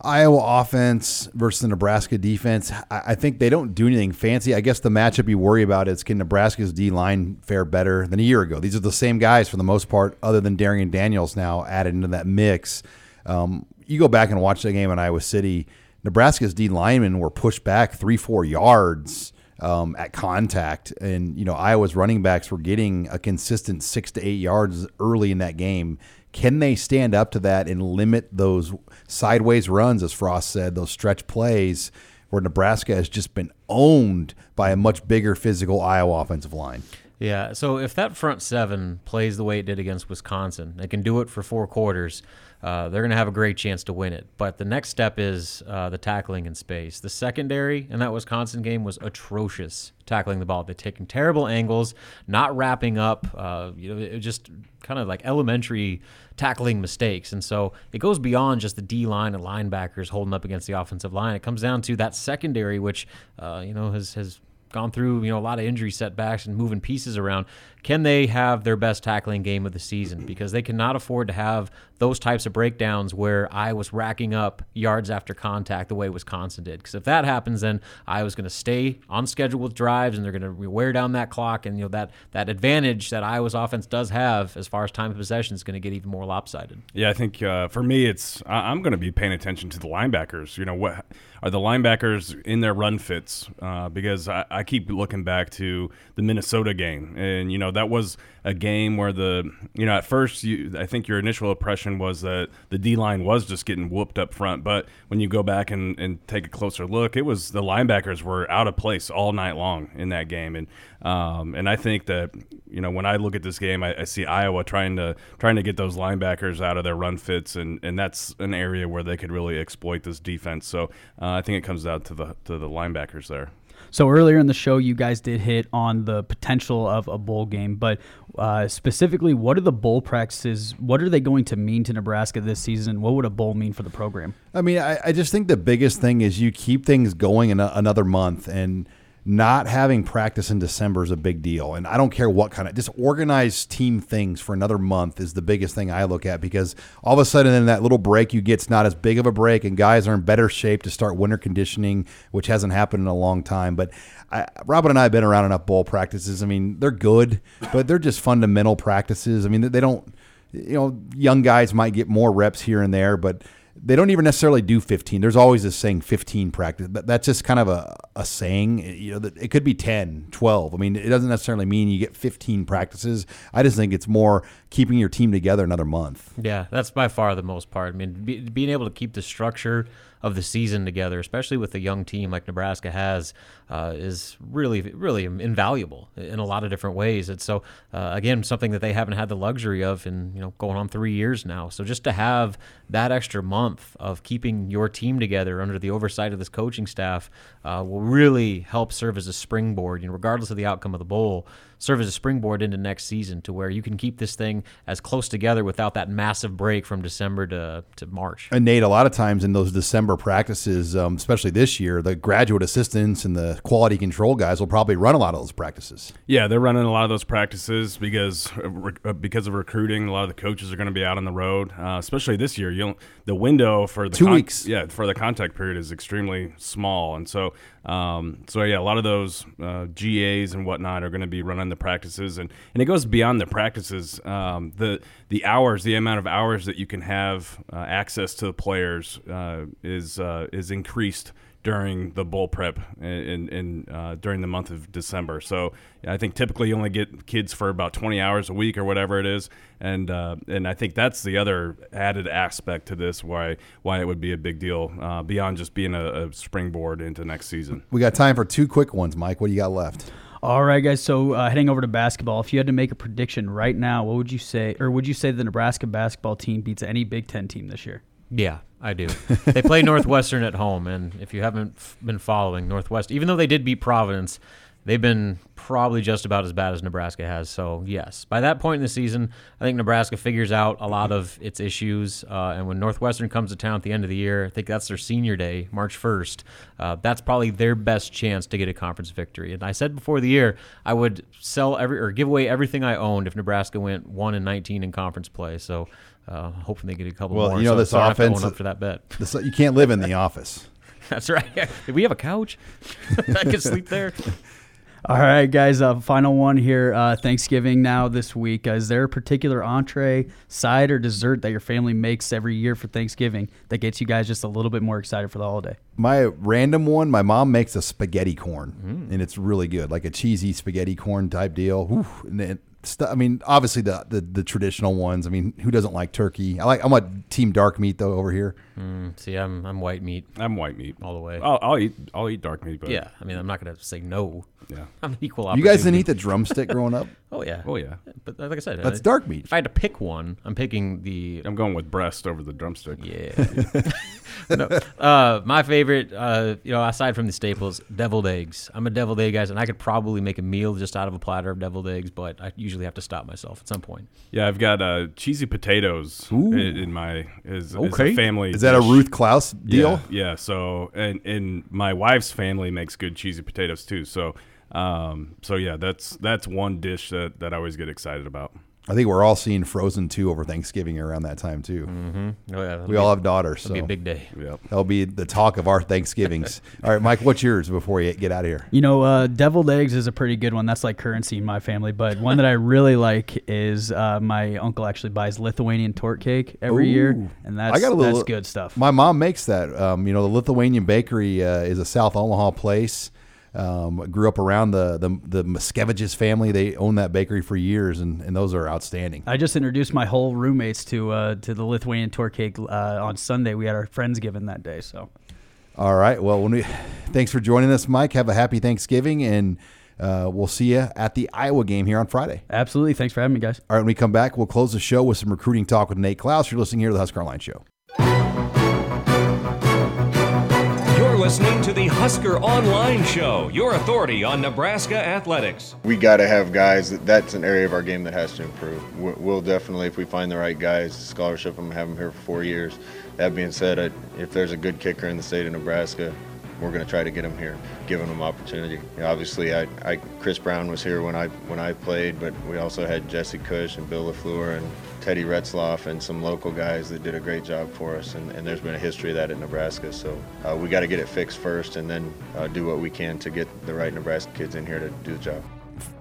E: Iowa offense versus the Nebraska defense. I think they don't do anything fancy. I guess the matchup you worry about is can Nebraska's D line fare better than a year ago? These are the same guys for the most part, other than Darrion Daniels now added into that mix. Um, you go back and watch that game in Iowa City. Nebraska's D linemen were pushed back three, four yards um, at contact, and you know Iowa's running backs were getting a consistent six to eight yards early in that game. Can they stand up to that and limit those sideways runs, as Frost said, those stretch plays where Nebraska has just been owned by a much bigger physical Iowa offensive line?
F: Yeah, so if that front seven plays the way it did against Wisconsin, they can do it for four quarters uh, they're going to have a great chance to win it. But the next step is uh, the tackling in space. The secondary in that Wisconsin game was atrocious tackling the ball. They're taking terrible angles, not wrapping up. Uh, you know, it just kind of like elementary tackling mistakes. And so it goes beyond just the D line and linebackers holding up against the offensive line. It comes down to that secondary, which uh, you know has has gone through you know a lot of injury setbacks and moving pieces around. Can they have their best tackling game of the season? Because they cannot afford to have those types of breakdowns where Iowa's racking up yards after contact the way Wisconsin did. Because if that happens, then Iowa's going to stay on schedule with drives and they're going to wear down that clock, and you know that that advantage that Iowa's offense does have as far as time of possession is going to get even more lopsided.
G: Yeah, I think uh, for me, it's I'm going to be paying attention to the linebackers. You know what are the linebackers in their run fits? Uh, because I, I keep looking back to the Minnesota game, and you know that was a game where the you know at first you I think your initial impression was that the D line was just getting whooped up front, but when you go back and, and take a closer look, it was the linebackers were out of place all night long in that game, and um, and I think that you know when I look at this game, I, I, see Iowa trying to trying to get those linebackers out of their run fits, and, and that's an area where they could really exploit this defense. So uh, I think it comes down to the to the linebackers there.
I: So earlier in the show, you guys did hit on the potential of a bowl game, but uh, specifically, what are the bowl practices? What are they going to mean to Nebraska this season? What would a bowl mean for the program?
E: I mean, I, I just think the biggest thing is you keep things going in a, another month and – not having practice in December is a big deal. And I don't care what kind of just organize team things for another month is the biggest thing I look at because all of a sudden in that little break you get's not as big of a break and guys are in better shape to start winter conditioning, which hasn't happened in a long time. But I, Robin and I have been around enough bowl practices. I mean, they're good, but they're just fundamental practices. I mean, they don't, you know, young guys might get more reps here and there, but they don't even necessarily do 15. There's always this saying 15 practice. That's just kind of a, a saying. You know, it could be 10, 12. I mean, it doesn't necessarily mean you get 15 practices. I just think it's more keeping your team together another month.
F: Yeah, that's by far the most part. I mean, be, being able to keep the structure of the season together, especially with a young team like Nebraska has, uh, is really, really invaluable in a lot of different ways. And so, uh, again, something that they haven't had the luxury of in you know going on three years now. So just to have that extra month of keeping your team together under the oversight of this coaching staff uh, will really help serve as a springboard. You know, regardless of the outcome of the bowl, serve as a springboard into next season to where you can keep this thing as close together without that massive break from December to, to March.
E: And Nate, a lot of times in those December practices, um, especially this year, the graduate assistants and the quality control guys will probably run a lot of those practices.
G: Yeah, they're running a lot of those practices because uh, because of recruiting. A lot of the coaches are going to be out on the road, uh, especially this year. You the window for the
E: two con- weeks,
G: yeah, for the contact period is extremely small, and so um, so yeah, a lot of those uh, GAs and whatnot are going to be running the practices, and, and it goes beyond the practices. Um, the the hours, the amount of hours that you can have uh, access to the players uh, is uh, is increased during the bull prep and, and uh, during the month of December. So I think typically you only get kids for about 20 hours a week or whatever it is, and uh, and I think that's the other added aspect to this why why it would be a big deal uh, beyond just being a, a springboard into next season.
E: We got time for two quick ones, Mike. What do you got left?
I: All right, guys. So uh, heading over to basketball, if you had to make a prediction right now, what would you say, or would you say the Nebraska basketball team beats any Big Ten team this year?
F: Yeah, I do. they play Northwestern at home, and if you haven't f- been following Northwest, even though they did beat Providence, they've been probably just about as bad as Nebraska has. So yes, by that point in the season, I think Nebraska figures out a lot of its issues. Uh, and when Northwestern comes to town at the end of the year, I think that's their senior day, March first. Uh, that's probably their best chance to get a conference victory. And I said before the year, I would sell every or give away everything I owned if Nebraska went one and nineteen in conference play. So uh, hoping they get a couple
E: well,
F: more.
E: you know,
F: so,
E: this
F: so
E: offense
F: up for that bet.
E: This, you can't live in the office.
F: That's right. We have a couch? I can sleep there.
I: All right, guys. Uh, final one here. Uh, Thanksgiving now this week. Uh, is there a particular entree, side, or dessert that your family makes every year for Thanksgiving that gets you guys just a little bit more excited for the holiday?
E: My random one, my mom makes a spaghetti corn, mm. and it's really good, like a cheesy spaghetti corn type deal. Whew, and it, I mean, obviously the, the, the traditional ones. I mean, who doesn't like turkey? I like. I'm a team dark meat though over here.
F: Mm, see, I'm I'm white meat.
G: I'm white meat
F: all the way.
G: I'll, I'll eat I'll eat dark meat. But
F: yeah, I mean, I'm not gonna say no.
G: Yeah,
F: I'm an equal.
E: You guys didn't eat the drumstick growing up?
F: oh yeah.
G: Oh yeah.
F: But like I said,
E: that's
F: I,
E: dark meat.
F: If I had to pick one, I'm picking the.
G: I'm going with breast over the drumstick.
F: Yeah. no, uh, my favorite, uh, you know, aside from the staples, deviled eggs. I'm a deviled egg guy, and I could probably make a meal just out of a platter of deviled eggs, but I usually have to stop myself at some point.
G: Yeah, I've got uh, cheesy potatoes in, in, my is,
F: okay.
G: Is family.
E: Is that dish. a Ruth Klaus deal?
G: Yeah, yeah. So and and my wife's family makes good cheesy potatoes too. So um, so yeah, that's that's one dish that that I always get excited about.
E: I think we're all seeing Frozen 2 over Thanksgiving around that time too.
F: Mm-hmm. Oh, yeah,
E: we all have daughters,
F: so
E: be
F: a big day.
G: Yep.
E: That'll be the talk of our Thanksgivings. all right, Mike, what's yours before you get out of here?
I: You know, uh, deviled eggs is a pretty good one. That's like currency in my family. But one that I really like is uh, my uncle actually buys Lithuanian torte cake every
E: Ooh.
I: year, and that's
E: I got a little,
I: that's good stuff.
E: My mom makes that. Um, you know, the Lithuanian Bakery uh, is a South Omaha place. Um, grew up around the the the Miskeviges family. They own that bakery for years, and, and those are outstanding.
I: I just introduced my whole roommates to uh, to the Lithuanian torte cake uh, on Sunday. We had our friendsgiving that day. So,
E: all right. Well, when we thanks for joining us, Mike. Have a happy Thanksgiving, and uh, we'll see you at the Iowa game here on Friday.
I: Absolutely. Thanks for having me, guys.
E: All right. When we come back, we'll close the show with some recruiting talk with Nate Klaus. You're listening here to the Husker Online Show
A: listening to the Husker Online Show, your authority on Nebraska athletics.
D: We got to have guys. That, that's an area of our game that has to improve. We'll definitely, if we find the right guys, scholarship them, have them here for four years. That being said, if there's a good kicker in the state of Nebraska, we're going to try to get him here, giving him an opportunity. Obviously, I, I, Kris Brown was here when I when I played, but we also had Jesse Kosch and Bill LaFleur and Teddy Retzlaff and some local guys that did a great job for us. And, and there's been a history of that at Nebraska. So uh, we got to get it fixed first and then uh, do what we can to get the right Nebraska kids in here to do the job.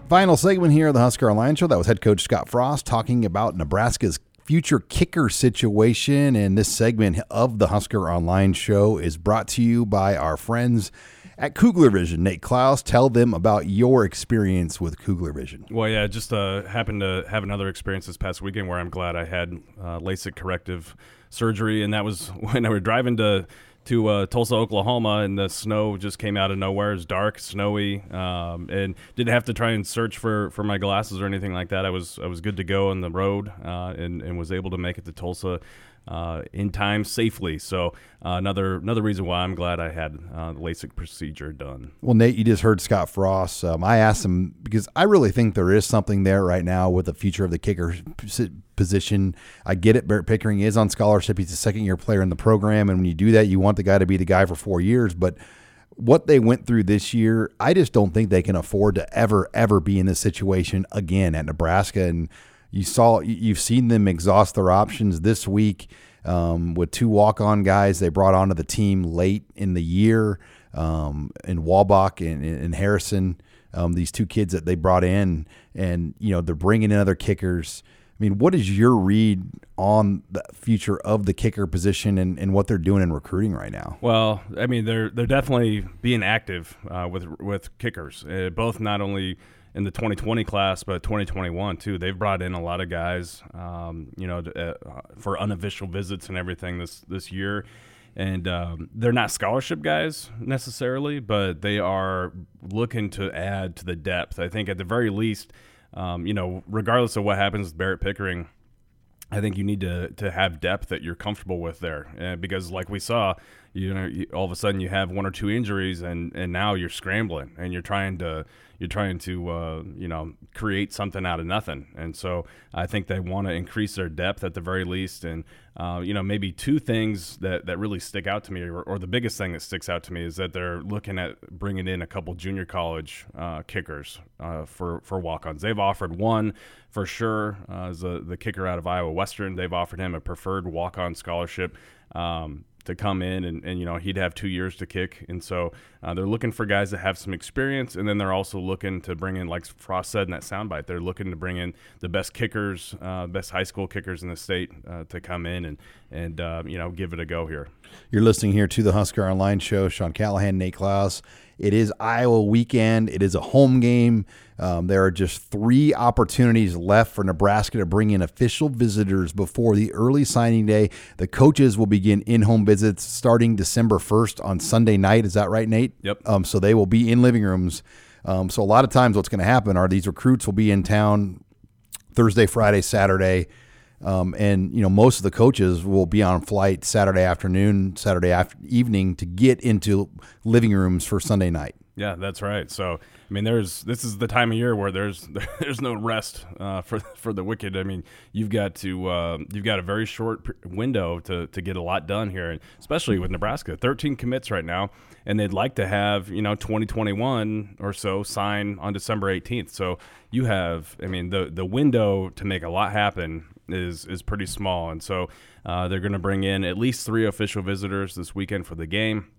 E: Final segment here of the Husker Online Show. That was head coach Scott Frost talking about Nebraska's future kicker situation. And this segment of the Husker Online Show is brought to you by our friends at Kugler Vision. Nate Klaus, tell them about your experience with Kugler Vision.
G: Well, yeah, just uh, happened to have another experience this past weekend where I'm glad I had uh, LASIK corrective surgery, and that was when I were driving to to uh, Tulsa, Oklahoma, and the snow just came out of nowhere. It was dark, snowy, um, and didn't have to try and search for, for my glasses or anything like that. I was I was good to go on the road, uh, and and was able to make it to Tulsa uh, in time safely. So uh, another another reason why I'm glad I had uh, the LASIK procedure done.
E: Well, Nate, you just heard Scott Frost. Um, I asked him because I really think there is something there right now with the future of the kicker position. I get it. Barrett Pickering is on scholarship. He's a second year player in the program, and when you do that, you want the guy to be the guy for four years, but what they went through this year, I just don't think they can afford to ever, ever be in this situation again at Nebraska. And you saw you've seen them exhaust their options this week um, with two walk-on guys they brought onto the team late in the year um, in Waldoch and, and Harrison. Um, these two kids that they brought in, and you know they're bringing in other kickers. I mean, what is your read on the future of the kicker position and, and what they're doing in recruiting right now?
G: Well, I mean, they're they're definitely being active uh, with with kickers, uh, both not only in the 2020 class, but 2021 too. They've brought in a lot of guys, um, you know, uh, for unofficial visits and everything this this year. And um, they're not scholarship guys necessarily, but they are looking to add to the depth. I think at the very least, um, you know, regardless of what happens with Barrett Pickering, I think you need to to have depth that you're comfortable with there, because like we saw, you know, you, all of a sudden you have one or two injuries, and and now you're scrambling and you're trying to you're trying to uh, you know create something out of nothing. And so I think they want to increase their depth at the very least. And uh, you know maybe two things that that really stick out to me, or, or, the biggest thing that sticks out to me is that they're looking at bringing in a couple junior college uh, kickers uh, for for walk-ons. They've offered one for sure uh, as a, the kicker out of Iowa Western. They've offered him a preferred walk-on scholarship. Um, to come in and, and you know he'd have two years to kick. And so uh, they're looking for guys that have some experience and then they're also looking to bring in like frost said in that soundbite they're looking to bring in the best kickers uh, best high school kickers in the state uh, to come in and and uh, you know give it a go here.
E: You're listening here to the husker online show. Sean callahan nate Klaus it is Iowa weekend. It is a home game. Um, there are just three opportunities left for Nebraska to bring in official visitors before the early signing day. The coaches will begin in home visits starting December 1st on Sunday night. Is that right, Nate?
G: Yep.
E: Um, so they will be in living rooms. Um, so a lot of times, what's going to happen are these recruits will be in town Thursday, Friday, Saturday um, and you know most of the coaches will be on flight Saturday afternoon, Saturday after evening to get into living rooms for Sunday night.
G: Yeah, that's right. So I mean, there's this is the time of year where there's there's no rest uh, for for the wicked. I mean, you've got to uh, you've got a very short window to to get a lot done here, especially with Nebraska. 13 commits right now, and they'd like to have you know 2021 or so sign on December 18th. So you have, I mean, the the window to make a lot happen is is pretty small, and so uh, they're going to bring in at least three official visitors this weekend for the game.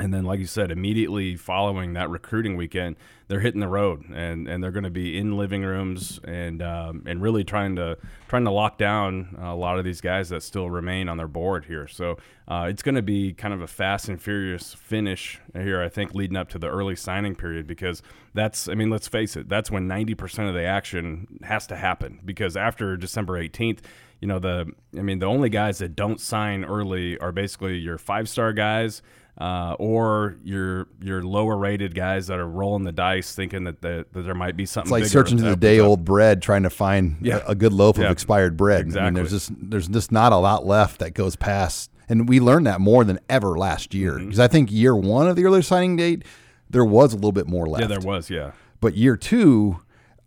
G: And then, like you said, immediately following that recruiting weekend, they're hitting the road, and, and they're going to be in living rooms and um, and really trying to trying to lock down a lot of these guys that still remain on their board here. So uh, it's going to be kind of a fast and furious finish here, I think, leading up to the early signing period because that's, I mean, let's face it, that's when 90% of the action has to happen because after December 18th, you know the I mean the only guys that don't sign early are basically your five star guys uh, or your your lower rated guys that are rolling the dice, thinking that, the, that there might be something.
E: It's like searching through the day old bread, trying to find yeah. a, a, good loaf yeah. of expired bread.
G: Exactly. I
E: mean, there's just there's just not a lot left that goes past, and we learned that more than ever last year because mm-hmm. I think year one of the early signing date there was a little bit more left.
G: Yeah, there was. Yeah,
E: but year two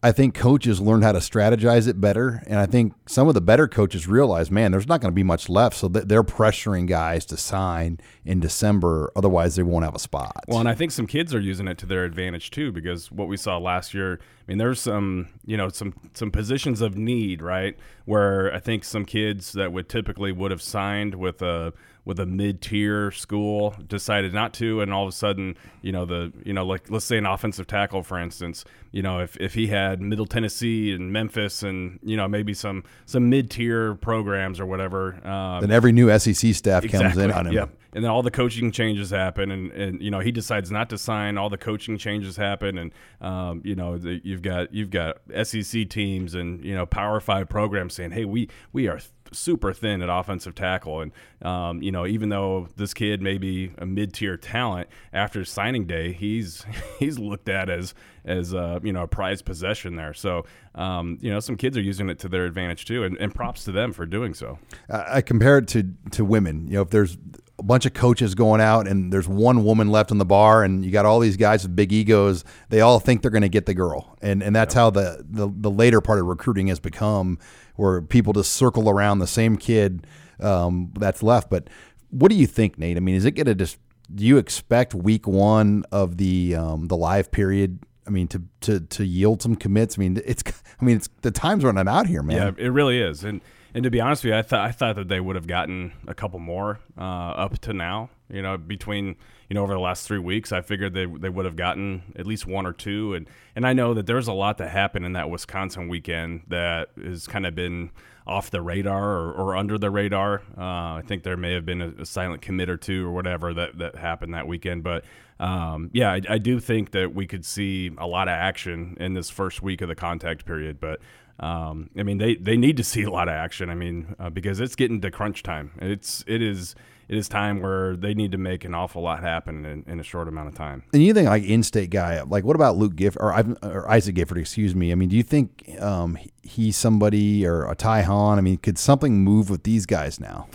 E: I think coaches learned how to strategize it better. And I think some of the better coaches realize, man, there's not going to be much left. So they're pressuring guys to sign in December. Otherwise, they won't have a spot.
G: Well, and I think some kids are using it to their advantage too, because what we saw last year, I mean, there's some, you know, some, some positions of need, right? Where I think some kids that would typically would have signed with a, with a mid-tier school decided not to and all of a sudden you know the you know like let's say an offensive tackle for instance you know if, if he had middle tennessee and memphis and you know maybe some some mid-tier programs or whatever
E: um, then every new sec staff exactly, comes in on him.
G: Yep. and then all the coaching changes happen and, and you know he decides not to sign. All the coaching changes happen and um, you know the, you've got you've got sec teams and you know power five programs saying hey we we are super thin at offensive tackle. And, um, you know, even though this kid may be a mid tier talent, after signing day, he's he's looked at as, as uh, you know, a prized possession there. So, um, you know, some kids are using it to their advantage too. And, and props to them for doing so.
E: I compare it to, to women. You know, if there's a bunch of coaches going out and there's one woman left on the bar and you got all these guys with big egos they all think they're going to get the girl and and that's how the, the the later part of recruiting has become where people just circle around the same kid um, that's left but what do you think nate i mean is it going to just do you expect week one of the um, the live period I mean, to, to to yield some commits. I mean, it's I mean, it's the time's running out here, man.
G: Yeah, it really is. And and to be honest with you, I thought I thought that they would have gotten a couple more uh, up to now. You know, between you know over the last three weeks, I figured they they would have gotten at least one or two. And and I know that there's a lot that happened in that Wisconsin weekend that has kind of been off the radar or, or under the radar. Uh, I think there may have been a, a, silent commit or two or whatever that, that happened that weekend. But um, yeah, I, I, do think that we could see a lot of action in this first week of the contact period. But um, I mean, they, they need to see a lot of action. I mean, uh, because it's getting to crunch time. It's it is it is time where they need to make an awful lot happen in, in a short amount of time.
E: And you think like in-state guy, like what about Luke Gifford or, or, Isaac Gifford? Excuse me. I mean, do you think um, he's somebody or a Ty Han? I mean, could something move with these guys now?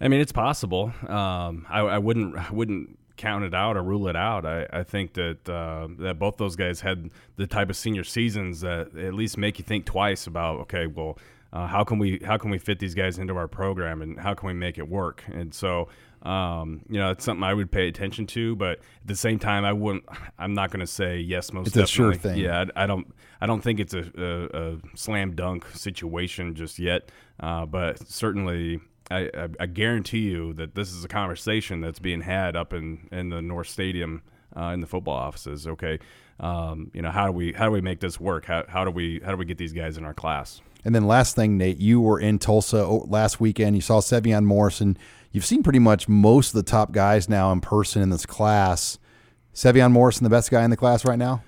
G: I mean, it's possible. Um, I, I, wouldn't I wouldn't count it out or rule it out. I, I think that uh, that both those guys had the type of senior seasons that at least make you think twice about okay, well, uh, how can we how can we fit these guys into our program and how can we make it work? And so. Um, you know, it's something I would pay attention to, but at the same time, I wouldn't. I'm not going to say yes. Most
E: it's
G: definitely.
E: a sure thing.
G: Yeah, I, I, don't. I don't think it's a, a, a slam dunk situation just yet. Uh, but certainly, I, I, I, guarantee you that this is a conversation that's being had up in, in the North Stadium uh, in the football offices. Okay, um, you know how do we how do we make this work? How, how do we how do we get these guys in our class?
E: And then last thing, Nate, you were in Tulsa last weekend. You saw Sevion Morrison. You've seen pretty much most of the top guys now in person in this class. Sevion Morrison, the best guy in the class right now.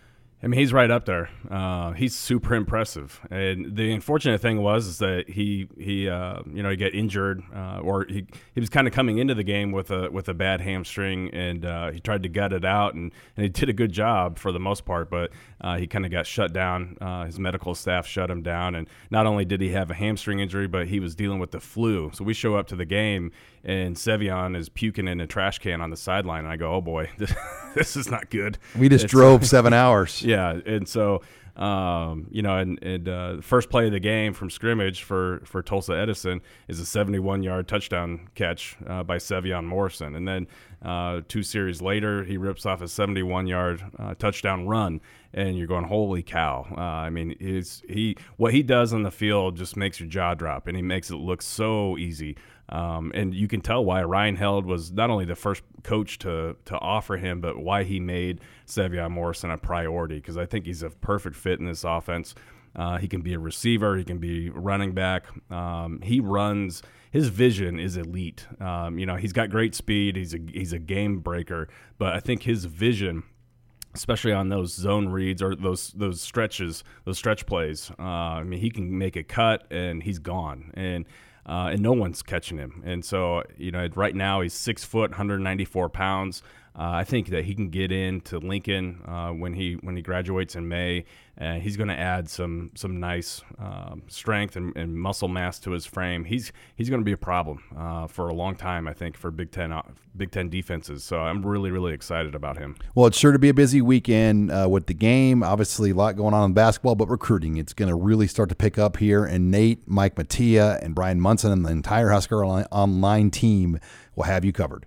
G: I mean, he's right up there. Uh, he's super impressive. And the unfortunate thing was is that he he uh, you know he got injured uh, or he, he was kind of coming into the game with a with a bad hamstring and uh, he tried to gut it out and, and he did a good job for the most part, but uh, he kind of got shut down. Uh, his medical staff shut him down, and not only did he have a hamstring injury, but he was dealing with the flu. So we show up to the game and Sevion is puking in a trash can on the sideline, and I go, "Oh boy, this, this is not good."
E: We just it's, drove seven hours.
G: Yeah, and so um, you know, and, and uh, first play of the game from scrimmage for, for Tulsa Edison is a 71 yard touchdown catch uh, by Sevion Morrison. And then uh, two series later, he rips off a 71 yard uh, touchdown run. And you're going, holy cow! Uh, I mean, he's, he what he does on the field just makes your jaw drop, and he makes it look so easy. Um, and you can tell why Ryan Held was not only the first coach to to offer him, but why he made Sevion Morrison a priority because I think he's a perfect fit in this offense. Uh, he can be a receiver. He can be running back. Um, he runs. His vision is elite. Um, you know, he's got great speed. He's a he's a game breaker. But I think his vision, especially on those zone reads or those those stretches, those stretch plays. Uh, I mean, he can make a cut and he's gone. And uh, and no one's catching him. And so, you know, right now he's six foot, 194 pounds. Uh, I think that he can get into Lincoln uh, when he when he graduates in May, and he's going to add some some nice uh, strength and, and, muscle mass to his frame. He's he's going to be a problem uh, for a long time, I think, for Big Ten uh, Big Ten defenses. So I'm really really excited about him.
E: Well, it's sure to be a busy weekend uh, with the game. Obviously, a lot going on in basketball, but recruiting it's going to really start to pick up here. And Nate, Mike Mattia, and Brian Munson and the entire Husker Online team will have you covered.